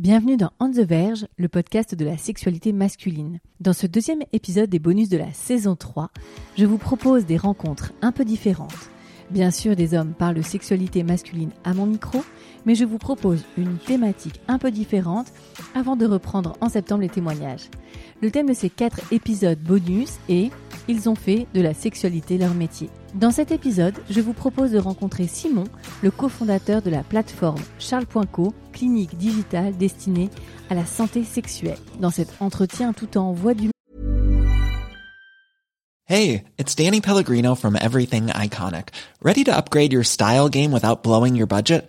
Bienvenue dans On the Verge, le podcast de la sexualité masculine. Dans ce deuxième épisode des bonus de la saison 3, je vous propose des rencontres un peu différentes. Bien sûr, des hommes parlent de sexualité masculine à mon micro, mais je vous propose une thématique un peu différente avant de reprendre en septembre les témoignages. Le thème de ces quatre épisodes bonus est Ils ont fait de la sexualité leur métier. Dans cet épisode, je vous propose de rencontrer Simon, le cofondateur de la plateforme Charles.co, clinique digitale destinée à la santé sexuelle. Dans cet entretien tout en voix du Hey, it's Danny Pellegrino from Everything Iconic. Ready to upgrade your style game without blowing your budget?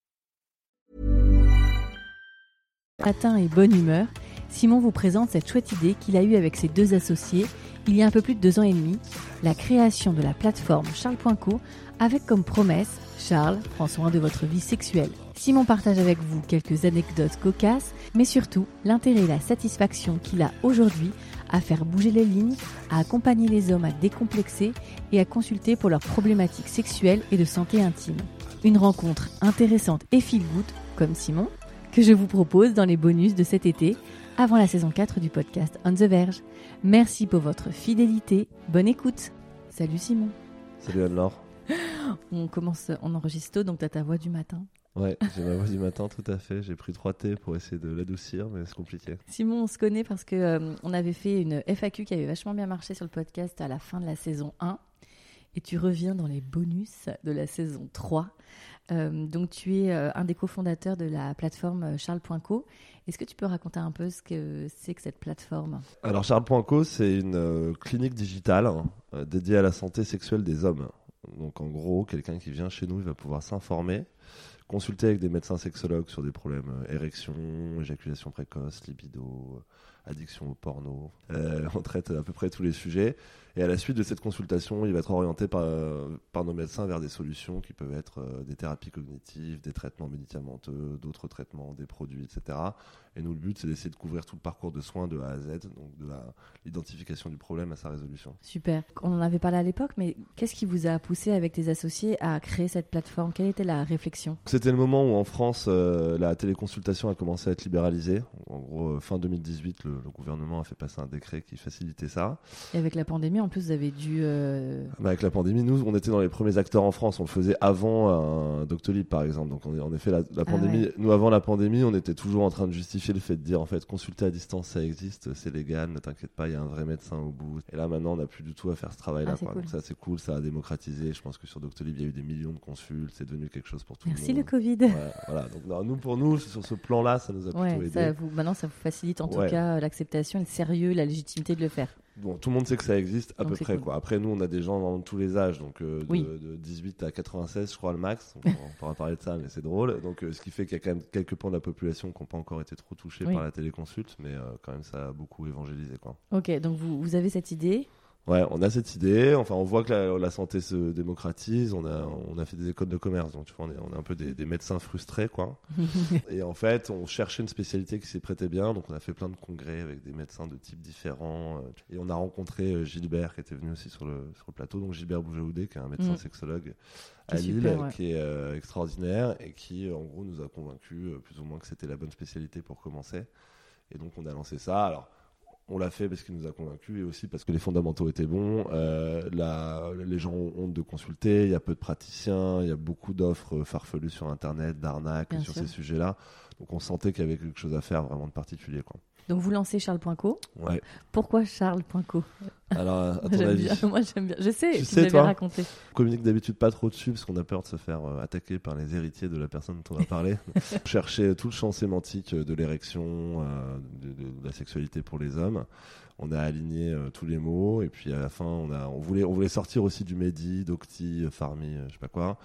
Matin et bonne humeur, Simon vous présente cette chouette idée qu'il a eue avec ses deux associés il y a un peu plus de deux ans et demi, la création de la plateforme Charles.co avec comme promesse Charles prend soin de votre vie sexuelle. Simon partage avec vous quelques anecdotes cocasses, mais surtout l'intérêt et la satisfaction qu'il a aujourd'hui à faire bouger les lignes, à accompagner les hommes à décomplexer et à consulter pour leurs problématiques sexuelles et de santé intime. Une rencontre intéressante et feel good, comme Simon, que je vous propose dans les bonus de cet été, avant la saison 4 du podcast On the Verge. Merci pour votre fidélité, bonne écoute. Salut Simon. Salut Anne-Laure. On commence, on enregistre tôt, donc t'as ta voix du matin. Ouais, j'ai ma voix du matin, tout à fait. J'ai pris trois thés pour essayer de l'adoucir, mais c'est compliqué. Simon, on se connaît parce que euh, on avait fait une FAQ qui avait vachement bien marché sur le podcast à la fin de la saison 1. Et tu reviens dans les bonus de la saison 3. Euh, donc tu es euh, un des cofondateurs de la plateforme Charles.co. Est-ce que tu peux raconter un peu ce que c'est que cette plateforme? Alors Charles.co, c'est une euh, clinique digitale hein, euh, dédiée à la santé sexuelle des hommes. Donc en gros, quelqu'un qui vient chez nous, il va pouvoir s'informer, consulter avec des médecins sexologues sur des problèmes euh, érection, éjaculation précoce, libido, addiction au porno. Euh, on traite à peu près tous les sujets. Et à la suite de cette consultation, il va être orienté par, par nos médecins vers des solutions qui peuvent être euh, des thérapies cognitives, des traitements médicamenteux, d'autres traitements, des produits, etc. Et nous, le but, c'est d'essayer de couvrir tout le parcours de soins de A à Z, donc de l'identification du problème à sa résolution. Super. On en avait parlé à l'époque, mais qu'est-ce qui vous a poussé avec tes associés à créer cette plateforme? Quelle était la réflexion C'était le moment où en France, euh, la téléconsultation a commencé à être libéralisée. En gros, euh, fin 2018, le, le gouvernement a fait passer un décret qui facilitait ça. Et avec la pandémie, en plus, vous avez dû. euh, Bah, avec la pandémie, nous, on était dans les premiers acteurs en France. On le faisait avant un Doctolib, par exemple. Donc, on en effet, la, la pandémie, ouais. nous, avant la pandémie, on était toujours en train de justifier le fait de dire, en fait, consulter à distance, ça existe, c'est légal, ne t'inquiète pas, il y a un vrai médecin au bout. Et là, maintenant, on n'a plus du tout à faire ce travail-là. Ah, cool. Donc, ça, c'est cool, ça a démocratisé. Je pense que sur Doctolib, il y a eu des millions de consultes, c'est devenu quelque chose pour tout Merci le le monde. Covid. Ouais, voilà. Donc, non, nous, pour nous, sur ce plan-là, ça nous a plutôt Ouais, aidé. ça vous, maintenant ça vous facilite en tout cas l'acceptation, le sérieux, la légitimité de le faire. Bon, tout le monde sait que ça existe à Donc peu près. cool. Quoi. Après, nous, on a des gens dans tous les âges, donc euh, de, Oui. de 18 à 96, je crois, le max. On pourra parler de ça, mais c'est drôle. Donc, euh, ce qui fait qu'il y a quand même quelques pans de la population qui n'ont pas encore été trop touchés Oui. par la téléconsulte, mais euh, quand même, ça a beaucoup évangélisé. Quoi. Ok, donc vous, vous avez cette idée. Ouais, on a cette idée. Enfin, on voit que la, la santé se démocratise. On a, on a fait des écoles de commerce, donc tu vois, on est, on est un peu des, des médecins frustrés, quoi. Et en fait, on cherchait une spécialité qui s'y prêtait bien, donc on a fait plein de congrès avec des médecins de types différents. euh, Et on a rencontré euh, Gilbert, qui était venu aussi sur le, sur le plateau, donc Gilbert Boujaoudé, qui est un médecin Mm. sexologue à Lille, super, ouais. qui est euh, extraordinaire et qui, en gros, nous a convaincus, euh, plus ou moins, que c'était la bonne spécialité pour commencer. Et donc, on a lancé ça. Alors, on l'a fait parce qu'il nous a convaincus et aussi parce que les fondamentaux étaient bons. Euh, la- les gens ont honte de consulter, il y a peu de praticiens, il y a beaucoup d'offres farfelues sur Internet, d'arnaques sur sûr. ces sujets-là. Donc on sentait qu'il y avait quelque chose à faire vraiment de particulier. Quoi. Donc vous lancez Charles.co. Ouais. Pourquoi Charles.co Alors, à ton avis, bien. Moi j'aime bien. Je sais, Tu tu, sais, toi raconté. on communique d'habitude pas trop dessus parce qu'on a peur de se faire euh, attaquer par les héritiers de la personne dont on a parlé. on cherchait tout le champ sémantique euh, de l'érection, euh, de, de- de la sexualité pour les hommes. On a aligné euh, tous les mots et puis à la fin, on, a, on, voulait, on voulait sortir aussi du Medi, Docti, Farmi, je sais pas quoi.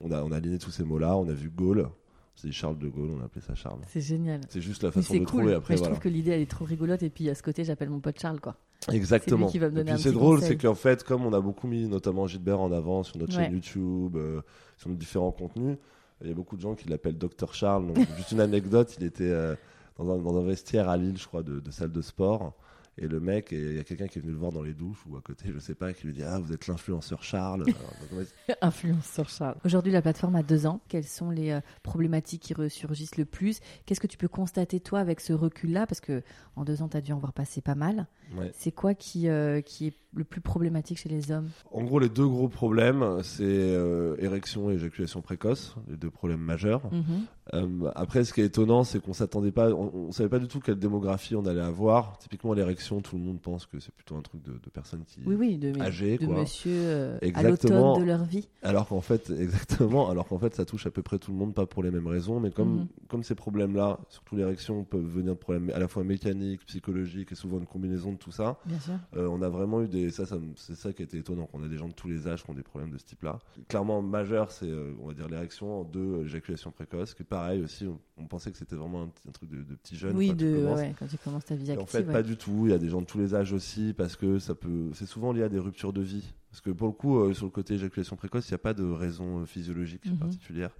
On a, on a aligné tous ces mots-là. On a vu Gaulle. C'est Charles de Gaulle, on appelait ça Charles. C'est génial. C'est juste la façon de cool. trouver après. Mais je voilà. trouve que l'idée elle est trop rigolote et puis à ce côté j'appelle mon pote Charles quoi. Exactement. C'est lui qui va me Et puis c'est drôle, c'est qu'en fait, comme on a beaucoup mis notamment Gilbert en avant sur notre Ouais. chaîne YouTube, euh, sur nos différents contenus, il y a beaucoup de gens qui l'appellent Dr Charles. Donc, juste une anecdote, il était euh, dans, un, dans un vestiaire à Lille, je crois, de, de salle de sport. Et le mec, il y a quelqu'un qui est venu le voir dans les douches ou à côté, je sais pas, qui lui dit Ah, vous êtes l'influenceur Charles. Influenceur Charles. Aujourd'hui la plateforme a deux ans. Quelles sont les euh, problématiques qui ressurgissent le plus? Qu'est-ce que tu peux constater toi avec ce recul là Parce que en deux ans tu as dû en voir passer pas mal. ouais. C'est quoi qui, euh, qui est le plus problématique chez les hommes? En gros, les deux gros problèmes, c'est euh, érection et éjaculation précoce, les deux problèmes majeurs. Mhm. Euh, après, ce qui est étonnant, c'est qu'on s'attendait pas, on, on savait pas du tout quelle démographie on allait avoir. Typiquement, l'érection, tout le monde pense que c'est plutôt un truc de, de personnes qui, Oui, oui, de, âgées, de quoi. monsieur euh, à l'automne de leur vie. alors qu'en fait, exactement, alors qu'en fait, ça touche à peu près tout le monde, pas pour les mêmes raisons, mais comme Mhm. comme ces problèmes-là, surtout l'érection, peuvent venir de problèmes à la fois mécaniques, psychologiques et souvent une combinaison de tout ça. Bien sûr. Euh, on a vraiment eu des. Ça, c'est ça qui a été étonnant. qu'on a des gens de tous les âges qui ont des problèmes de ce type-là. Clairement, majeur, c'est, euh, on va dire, l'érection. En deux, éjaculation précoce. Que pareil aussi, on, on pensait que c'était vraiment un, truc de, de petit jeune. oui, quand tu commences. ouais, quand tu commences ta vie Et active. en fait, ouais. pas du tout. Il y a des gens de tous les âges aussi, parce que ça peut. C'est souvent lié à des ruptures de vie. Parce que pour le coup, euh, sur le côté éjaculation précoce, il n'y a pas de raison euh, physiologique Mhm. particulière.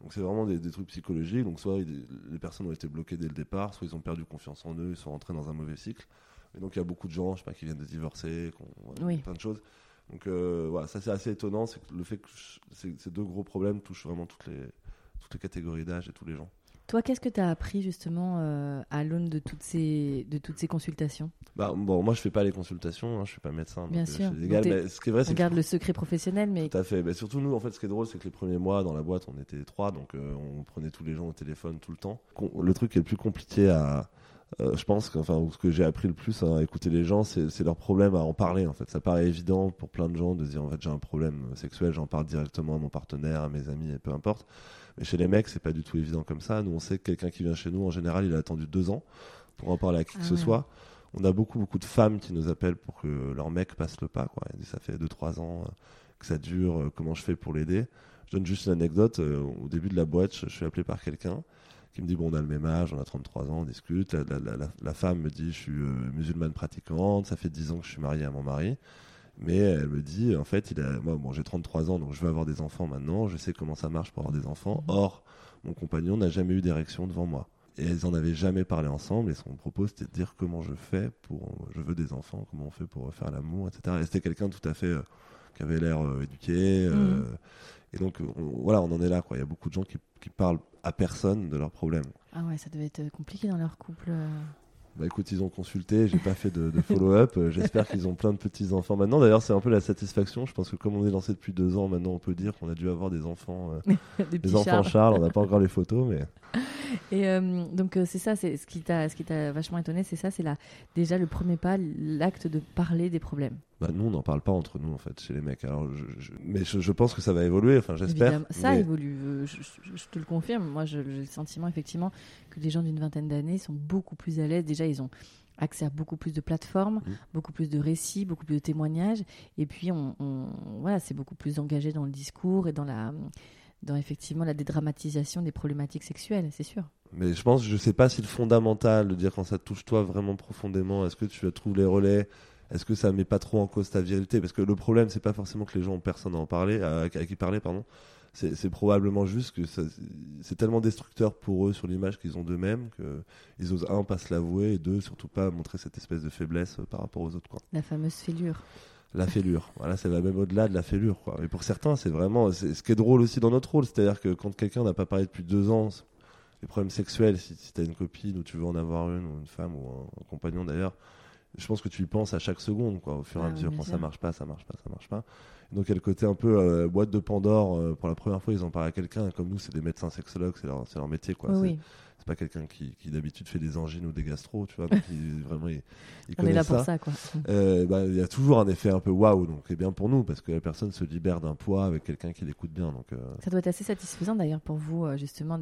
Donc c'est vraiment des, des trucs psychologiques. Donc soit les personnes ont été bloquées dès le départ, soit ils ont perdu confiance en eux, ils sont rentrés dans un mauvais cycle. Et donc il y a beaucoup de gens, je sais pas, qui viennent de divorcer, qui ont voilà, Oui. plein de choses. Donc euh, voilà, ça c'est assez étonnant, c'est que le fait que je- ces deux gros problèmes touchent vraiment toutes les toutes les catégories d'âge et tous les gens. Toi, qu'est-ce que tu as appris justement euh, à l'aune de toutes ces de toutes ces consultations? Bah bon, moi je fais pas les consultations, hein, je suis pas médecin, donc Bien euh, sûr. c'est légal. Donc Mais ce qui est vrai, On c'est que garde le secret professionnel, mais Tout à fait. Mais surtout nous, en fait, ce qui est drôle, c'est que les premiers mois dans la boîte, on était trois, donc euh, on prenait tous les gens au téléphone tout le temps. Le truc qui est le plus compliqué à, euh, je pense, qu'enfin, ou ce que j'ai appris le plus à écouter les gens, c'est leur problème à en parler. En fait, ça paraît évident pour plein de gens de dire, en fait, j'ai un problème sexuel, j'en parle directement à mon partenaire, à mes amis, et peu importe. Mais chez les mecs, c'est pas du tout évident comme ça. Nous, on sait que quelqu'un qui vient chez nous, en général, il a attendu deux ans pour en parler à qui que Ah ce ouais. soit. On a beaucoup, beaucoup de femmes qui nous appellent pour que leur mec passe le pas. Quoi. Ils disent, ça fait 2-3 ans euh, que ça dure, euh, comment je fais pour l'aider? Je donne juste une anecdote. au début de la boîte, je suis appelé par quelqu'un qui me dit, bon, on a le même âge, on a 33 ans, on discute. La, femme me dit, je suis euh, musulmane pratiquante, ça fait 10 ans que je suis marié à mon mari. Mais elle me dit, en fait, il moi, bon, j'ai 33 ans, donc je veux avoir des enfants maintenant. Je sais comment ça marche pour avoir des enfants. Or, mon compagnon n'a jamais eu d'érection devant moi. Et elles en avaient jamais parlé ensemble. Et son propos, c'était de dire comment je fais pour, je veux des enfants, comment on fait pour faire l'amour, etc. Et c'était quelqu'un tout à fait euh, qui avait l'air euh, éduqué. euh, Mhm. et donc, on- voilà, on en est là, quoi. Il y a beaucoup de gens qui, qui parlent à personne de leurs problèmes. ah ouais, ça devait être compliqué dans leur couple. euh. Bah écoute, ils ont consulté, j'ai pas fait de, de follow-up. Euh, J'espère qu'ils ont plein de petits enfants maintenant. D'ailleurs, c'est un peu la satisfaction. Je pense que comme on est lancé depuis deux ans, maintenant on peut dire qu'on a dû avoir des enfants, euh, Des enfants Charles. Charles. On n'a pas encore les photos, mais Et euh, donc euh, c'est ça, c'est ce qui t'a ce qui t'a vachement étonné, c'est ça, c'est la déjà le premier pas, l'acte de parler des problèmes. bah, nous on n'en parle pas entre nous en fait chez les mecs. Alors, je, je- mais je, je pense que ça va évoluer. Enfin, j'espère. Ça mais- évolue. euh, Je, te le confirme. Moi, j'ai le sentiment effectivement que les gens d'une vingtaine d'années sont beaucoup plus à l'aise. Déjà, ils ont accès à beaucoup plus de plateformes, Mhm. beaucoup plus de récits, beaucoup plus de témoignages. Et puis, on, on- voilà, c'est beaucoup plus engagé dans le discours et dans la, dans effectivement la dédramatisation des problématiques sexuelles. C'est sûr. Mais je pense, je sais pas si le fondamental de dire quand ça touche toi vraiment profondément, est-ce que tu trouves les relais Est-ce que ça met pas trop en cause ta virilité? Parce que le problème, c'est pas forcément que les gens ont personne à en parler, à, à qui parler, pardon. C'est probablement juste que c'est tellement destructeur pour eux sur l'image qu'ils ont d'eux-mêmes que ils osent un pas se l'avouer et deux surtout pas montrer cette espèce de faiblesse euh, par rapport aux autres. Quoi. La fameuse fêlure. La fêlure, voilà, ça va même au-delà de la fêlure. Quoi. Et pour certains, c'est vraiment, c'est ce qui est drôle aussi dans notre rôle, c'est-à-dire que quand quelqu'un n'a pas parlé depuis deux ans, les problèmes sexuels, si, tu as une copine ou tu veux en avoir une, ou une femme ou un compagnon d'ailleurs, je pense que tu y penses à chaque seconde, quoi, au fur et Ah à oui, mesure, quand ça marche pas, ça marche pas, ça marche pas. Et donc il y a le côté un peu euh, boîte de Pandore, euh, pour la première fois ils en parlent à quelqu'un, comme nous c'est des médecins sexologues, c'est leur, métier, quoi. oui, c'est pas quelqu'un qui, qui d'habitude fait des angines ou des gastro, tu vois, donc il, vraiment il, il On est là ça. pour ça, quoi. Euh, bah, il y a toujours un effet un peu waouh, donc c'est bien pour nous parce que la personne se libère d'un poids avec quelqu'un qui l'écoute bien. Donc, euh, Ça doit être assez satisfaisant d'ailleurs pour vous, justement,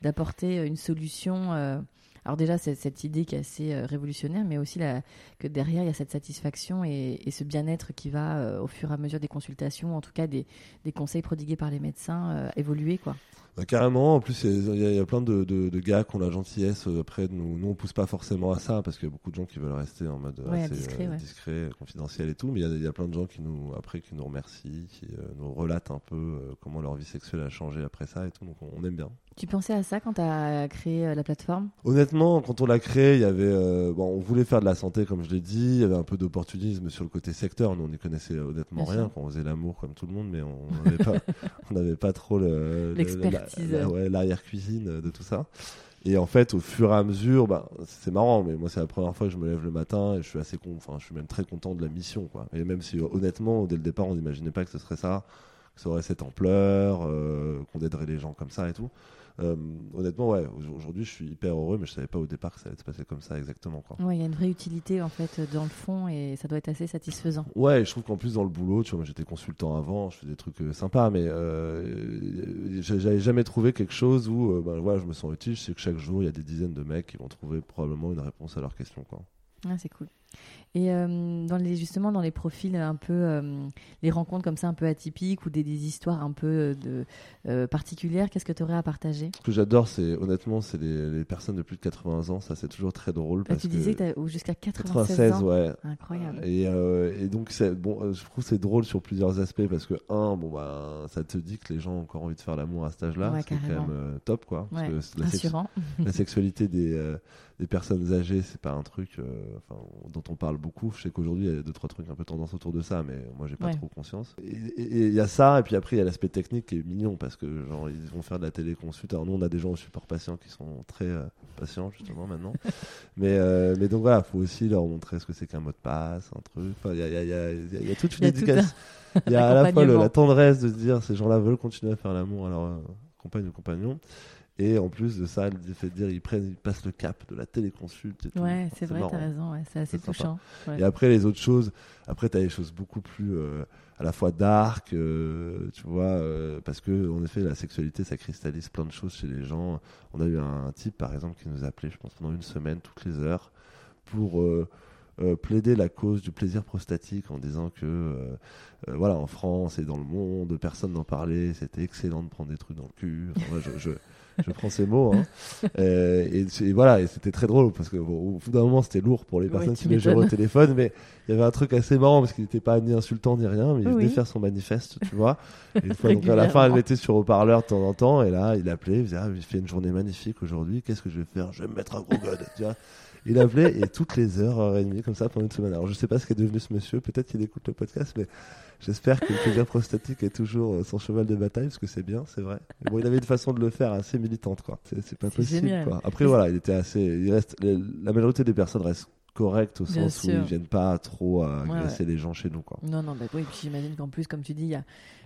d'apporter une solution. euh, alors déjà, c'est cette idée qui est assez euh, révolutionnaire, mais aussi la- que derrière, il y a cette satisfaction et, et ce bien-être qui va, euh, au fur et à mesure des consultations, en tout cas des, des conseils prodigués par les médecins, euh, évoluer. quoi. Bah, carrément, en plus il y, a- il y a plein de, de- de gars qui ont la gentillesse après de nous. Nous on pousse pas forcément à ça parce qu'il y a beaucoup de gens qui veulent rester en mode Ouais, assez, discret, ouais. discret, confidentiel et tout. Mais il y a- il y, a plein de gens qui nous après qui nous remercient, qui nous relatent un peu comment leur vie sexuelle a changé après ça et tout. Donc on, on aime bien. Tu pensais à ça quand tu as créé euh, la plateforme? Honnêtement, quand on l'a créé, il y avait, euh, bon, on voulait faire de la santé, comme je l'ai dit. Il y avait un peu d'opportunisme sur le côté secteur. Nous, on n'y connaissait honnêtement Bien rien. sûr. Quand on faisait l'amour comme tout le monde, mais on n'avait pas, on pas trop le- le- L'expertise. la- la- ouais, l'arrière-cuisine de tout ça. Et en fait, au fur et à mesure, bah, c'est marrant, mais moi, c'est la première fois que je me lève le matin et je suis assez con, enfin, je suis même très content de la mission, quoi. Et même si, honnêtement, dès le départ, on n'imaginait pas que ce serait ça, que ça aurait cette ampleur, euh, qu'on aiderait les gens comme ça et tout. Euh, honnêtement, ouais, au- aujourd'hui, je suis hyper heureux, mais je savais pas au départ que ça allait se passer comme ça exactement. Ouais, il y a une vraie utilité en fait dans le fond et ça doit être assez satisfaisant. Ouais, je trouve qu'en plus dans le boulot, tu vois, j'étais consultant avant, je faisais des trucs euh, sympas, mais euh, j'ai- j'avais jamais trouvé quelque chose où, euh, ben voilà, je me sens utile. Je sais que chaque jour il y a des dizaines de mecs qui vont trouver probablement une réponse à leurs questions, quoi. Ah, c'est cool. Et euh, dans les, justement, dans les profils un peu, euh, les rencontres comme ça un peu atypiques ou des, des histoires un peu euh, de, euh, particulières, qu'est-ce que tu aurais à partager? Ce que j'adore, c'est honnêtement, c'est les, les personnes de plus de 80 ans. Ça, c'est toujours très drôle Là, parce Tu que disais que tu as jusqu'à 96, 96, ans. ouais. Incroyable. Et, et donc, c'est- bon, je trouve que c'est drôle sur plusieurs aspects parce que, un, bon, bah, ça te dit que les gens ont encore envie de faire l'amour à cet âge-là, Ouais, ce qui est quand même top, quoi. Parce Ouais, que c'est la, sex- la sexualité des, des personnes âgées, c'est pas un truc dont on parle beaucoup. Je sais qu'aujourd'hui, il y a deux, trois trucs un peu tendance autour de ça, mais moi, j'ai pas Ouais. trop conscience. Et il y a ça, et puis après, il y a l'aspect technique qui est mignon parce que, genre, ils vont faire de la téléconsulte. Alors, nous, on a des gens au support patient qui sont très euh, patients, justement, maintenant. mais, euh, mais donc, voilà, faut aussi leur montrer ce que c'est qu'un mot de passe, un truc. Il y a, il y a- il y a- il y a- il y a toute Il une éducation. Il y a à la fois le- la tendresse de se dire ces gens-là veulent continuer à faire l'amour à leur compagne ou compagnon. Et en plus de ça, le fait de dire ils prennent, ils passent le cap de la téléconsulte et. Ouais, c'est vrai, t'as raison, ouais, c'est assez touchant. Ouais. Et après les autres choses, après tu as des choses beaucoup plus euh, à la fois dark, euh, tu vois, euh, parce que en effet la sexualité ça cristallise plein de choses chez les gens. On a eu un, type par exemple qui nous appelait, je pense pendant une semaine toutes les heures pour euh, plaider la cause du plaisir prostatique en disant que euh, euh, voilà en France et dans le monde personne n'en parlait, c'était excellent de prendre des trucs dans le cul. Enfin, moi, je, je, je prends ces mots. Hein. Euh, et, voilà, et c'était très drôle parce que bon, au bout d'un moment c'était lourd pour les Ouais, personnes tu qui les au téléphone, mais il y avait un truc assez marrant parce qu'il n'était pas ni insultant ni rien, mais il Oui, venait faire son manifeste, tu vois. Et une fois, donc à la fin, elle mettait sur haut-parleur de temps en temps, et là, il appelait, il faisait, ah, il fait une journée magnifique aujourd'hui, qu'est-ce que je vais faire? Je vais me mettre un gros god, tu vois. Il appelait et toutes les heures, heure et demie, comme ça pendant une semaine. Alors je sais pas ce qu'est devenu ce monsieur, peut-être qu'il écoute le podcast, mais j'espère que le plaisir prostatique est toujours euh, son cheval de bataille, parce que c'est bien, c'est vrai. Mais bon, il avait une façon de le faire assez militante, quoi. C'est pas possible, génial. quoi. Après voilà, il était assez, il reste, la majorité des personnes restent correctes au Bien sens où ils viennent pas trop à Ouais, agresser les gens chez nous, quoi. Non, non, bah oui, puis j'imagine qu'en plus, comme tu dis, il y a,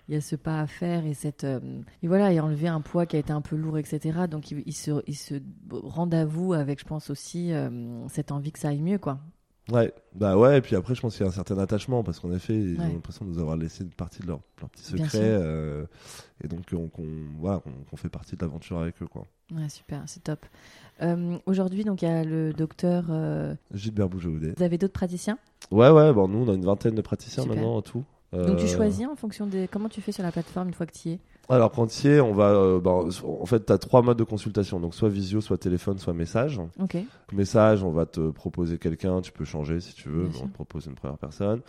il y a ce pas à faire et cette. euh, et voilà, et enlever un poids qui a été un peu lourd, etc. Donc, ils, ils se, ils se rendent à vous avec, je pense aussi, euh, cette envie que ça aille mieux, quoi. Ouais, bah ouais, et puis après, je pense qu'il y a un certain attachement parce qu'en effet, ils Ouais. ont l'impression de nous avoir laissé une partie de leur, leur petit secret, euh, et donc qu'on qu'on- voilà, fait partie de l'aventure avec eux, quoi. Ouais, super, c'est top. Euh, Aujourd'hui, donc, il y a le docteur. euh, Gilbert Bougeaudé. Vous avez d'autres praticiens? Ouais, ouais, bon, nous, on a une vingtaine de praticiens Super. maintenant en tout. Donc, tu Euh, choisis en fonction des. Comment tu fais sur la plateforme une fois que tu y es? Alors, quand tu y es, on va. euh, bah, en fait, tu as trois modes de consultation. Donc, soit visio, soit téléphone, soit message. Ok. Message, on va te proposer quelqu'un, tu peux changer si tu veux, mais on te propose une première personne.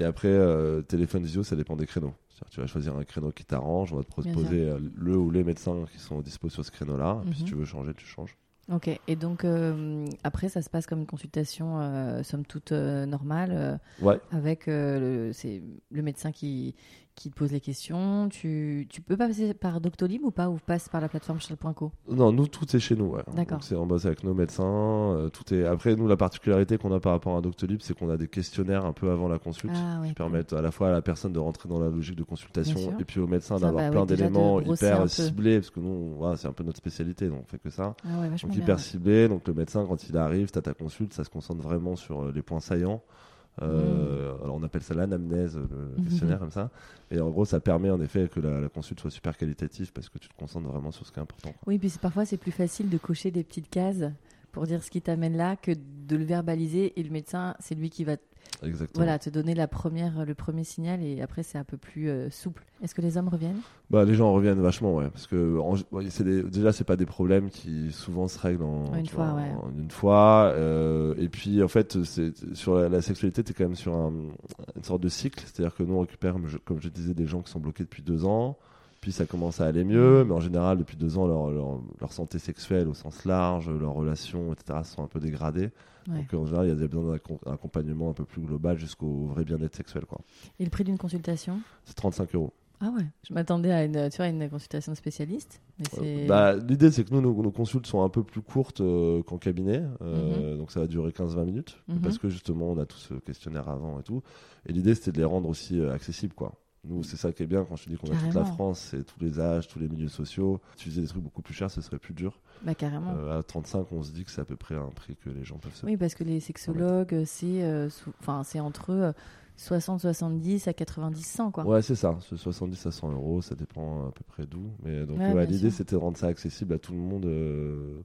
Et après, euh, téléphone visio, ça dépend des créneaux. Tu vas choisir un créneau qui t'arrange, on va te proposer le ou les médecins qui sont dispo sur ce créneau-là. Et puis, si Mhm. tu veux changer, tu changes. Ok. Et donc, euh, après, ça se passe comme une consultation, euh, somme toute euh, normale. Ouais. avec le, le médecin qui, qui te pose les questions. Tu, tu peux passer par Doctolib ou pas Ou passe par la plateforme Charles.co Non, nous, tout est chez nous. Ouais. D'accord. C'est on bosse avec nos médecins. euh, tout est. Après, nous, la particularité qu'on a par rapport à Doctolib, c'est qu'on a des questionnaires un peu avant la consulte. Ah qui permettent à la fois à la personne de rentrer dans la logique de consultation et puis au médecin d'avoir bah plein d'éléments hyper ciblés parce que nous voilà, c'est un peu notre spécialité donc on fait que ça Ah ouais, donc hyper ciblé donc le médecin quand il arrive tu as ta consulte ça se concentre vraiment sur euh, les points saillants Euh, alors on appelle ça l'anamnèse le Mhm. questionnaire comme ça et en gros ça permet en effet que la, la consulte soit super qualitative parce que tu te concentres vraiment sur ce qui est important quoi. Oui, puis parfois c'est plus facile de cocher des petites cases pour dire ce qui t'amène là que de le verbaliser et le médecin, c'est lui qui va Exactement. voilà, te donner la première, le premier signal et après c'est un peu plus euh, souple. Est-ce que les hommes reviennent? Bah, les gens reviennent vachement, ouais. Parce que en- ouais, c'est des- déjà, c'est pas des problèmes qui souvent se règlent en, une fois, vois, ouais. en une fois. euh, et puis, en fait, c'est sur la, la sexualité, t'es quand même sur un- une sorte de cycle. C'est-à-dire que nous, on récupère, comme je, comme je disais, des gens qui sont bloqués depuis deux ans. Puis ça commence à aller mieux, mais en général, depuis deux ans, leur, leur, leur santé sexuelle au sens large, leurs relations, etc., sont un peu dégradées. Ouais. Donc en général, il y a besoin d'un accom- d'un accompagnement un peu plus global jusqu'au vrai bien-être sexuel. quoi. Et le prix d'une consultation? C'est 35 euros. Ah ouais. Je m'attendais à une, tu vois, une consultation de spécialiste, c'est. Bah, L'idée, c'est que nous, nos, nos consultes sont un peu plus courtes euh, qu'en cabinet. euh, Donc, ça va durer 15-20 minutes. Mhm. Parce que justement, on a tout ce questionnaire avant et tout. Et l'idée, c'était de les rendre aussi euh, accessibles, quoi. Nous, c'est ça qui est bien quand je te dis qu'on a toute la. France, c'est tous les âges, tous les milieux sociaux. Si tu faisais des trucs beaucoup plus chers, ce serait plus dur. Bah carrément. Euh, à 35, on se dit que c'est à peu près un prix que les gens peuvent se Oui, parce que les sexologues, c'est euh, enfin, c'est entre euh, 60, 70 à 90, 100, quoi. Ouais, c'est ça. C'est 70 à 100 euros, ça dépend à peu près d'où. Mais donc, Ouais, l'idée, c'était de rendre ça accessible à tout le monde. euh,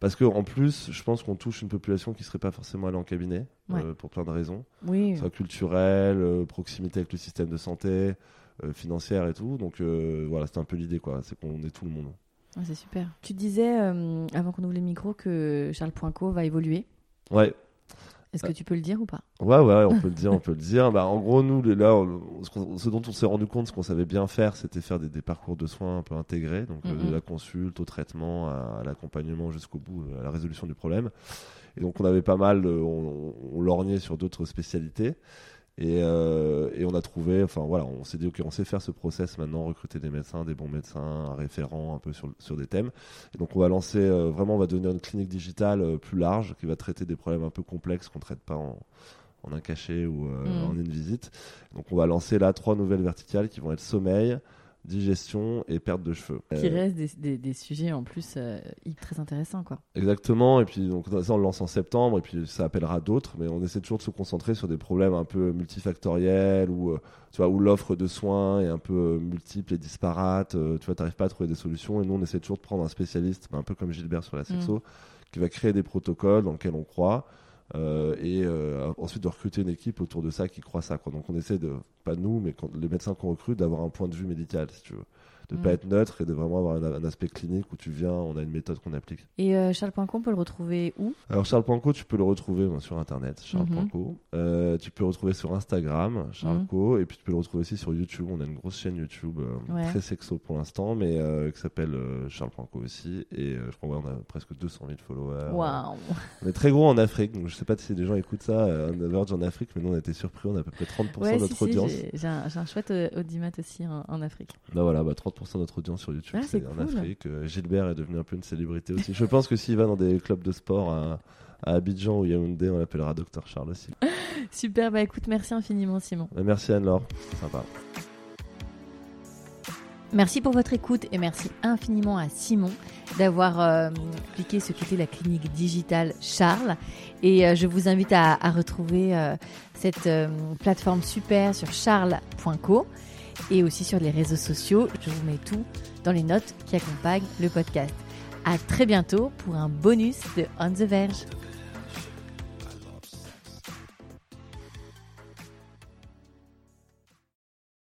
Parce que en plus, je pense qu'on touche une population qui serait pas forcément allée en cabinet Ouais. euh, pour plein de raisons, Oui. soit culturelle, euh, proximité avec le système de santé, financière et tout. Donc voilà, c'est un peu l'idée, quoi. C'est qu'on est tout le monde. C'est super. Tu disais, avant qu'on ouvre les micros, que Charles Poinco va évoluer. Ouais, Est-ce que tu peux le dire ou pas? Ouais, ouais, on peut le dire, on peut le dire. Bah, en gros, nous, là, on- ce, dont on s'est rendu compte, ce qu'on savait bien faire, c'était faire des, des parcours de soins un peu intégrés, donc euh, Mhm. de la consulte au traitement, à, à l'accompagnement jusqu'au bout, à la résolution du problème. Et donc, on avait pas mal, euh, on, on lorgnait sur d'autres spécialités. Et, euh, et on a trouvé, enfin voilà, on s'est dit, ok, on sait faire ce process maintenant, recruter des médecins, des bons médecins, un référent un peu sur, sur des thèmes. Et donc on va lancer, euh, vraiment, on va devenir une clinique digitale euh, plus large qui va traiter des problèmes un peu complexes qu'on traite pas en, en un cachet ou euh, Mhm. en une visite. Donc on va lancer là trois nouvelles verticales qui vont être sommeil, digestion et perte de cheveux. Qui Euh, reste des, des- des sujets en plus euh, très intéressants, quoi. Exactement, et puis donc ça on le lance en septembre, et puis ça appellera d'autres, mais on essaie toujours de se concentrer sur des problèmes un peu multifactoriels, ou euh, tu vois, où l'offre de soins est un peu euh, multiple et disparate, euh, tu vois, t'arrives pas à trouver des solutions, et nous on essaie toujours de prendre un spécialiste, un peu comme Gilbert sur la sexo, qui va créer des protocoles dans lesquels on croit, euh, et euh, ensuite de recruter une équipe autour de ça qui croit ça, quoi. Donc on essaie de, pas nous, mais les médecins qu'on recrute, d'avoir un point de vue médical, si tu veux. De Mm. pas être neutre et de vraiment avoir un, un aspect clinique où tu viens, on a une méthode qu'on applique. Et euh, Charles on peut le retrouver où? Alors Charles tu peux le retrouver sur internet, Charles. Euh, tu peux le retrouver sur Instagram, Charles. Co. Et puis tu peux le retrouver aussi sur YouTube. On a une grosse chaîne YouTube euh, Ouais. très sexo pour l'instant, mais euh, qui s'appelle Charles Panco aussi. Et je crois qu'on a presque 200 000 followers. Waouh On est très gros en Afrique, donc je sais pas si des gens écoutent ça, Verge en Afrique, mais nous on a été surpris, on a à peu près 30% Ouais, de si, notre si, audience. j'ai- j'ai un, chouette audimat aussi en, en Afrique. Bah voilà, bah 30% de notre audience sur YouTube, Ah, c'est c'est en cool. Afrique. Euh, Gilbert est devenu un peu une célébrité aussi. Je pense que s'il va dans des clubs de sport à, à Abidjan ou Yaoundé, on l'appellera Dr Charles aussi. Super, bah écoute, merci infiniment Simon. Bah, merci Anne-Laure, c'est sympa. Merci pour votre écoute et merci infiniment à Simon d'avoir euh, expliqué ce qu'était la clinique digitale Charles. Et euh, je vous invite à, à retrouver euh, cette euh, plateforme super sur charles.co et aussi sur les réseaux sociaux. Je vous mets tout dans les notes qui accompagnent le podcast. À très bientôt pour un bonus de On the Verge.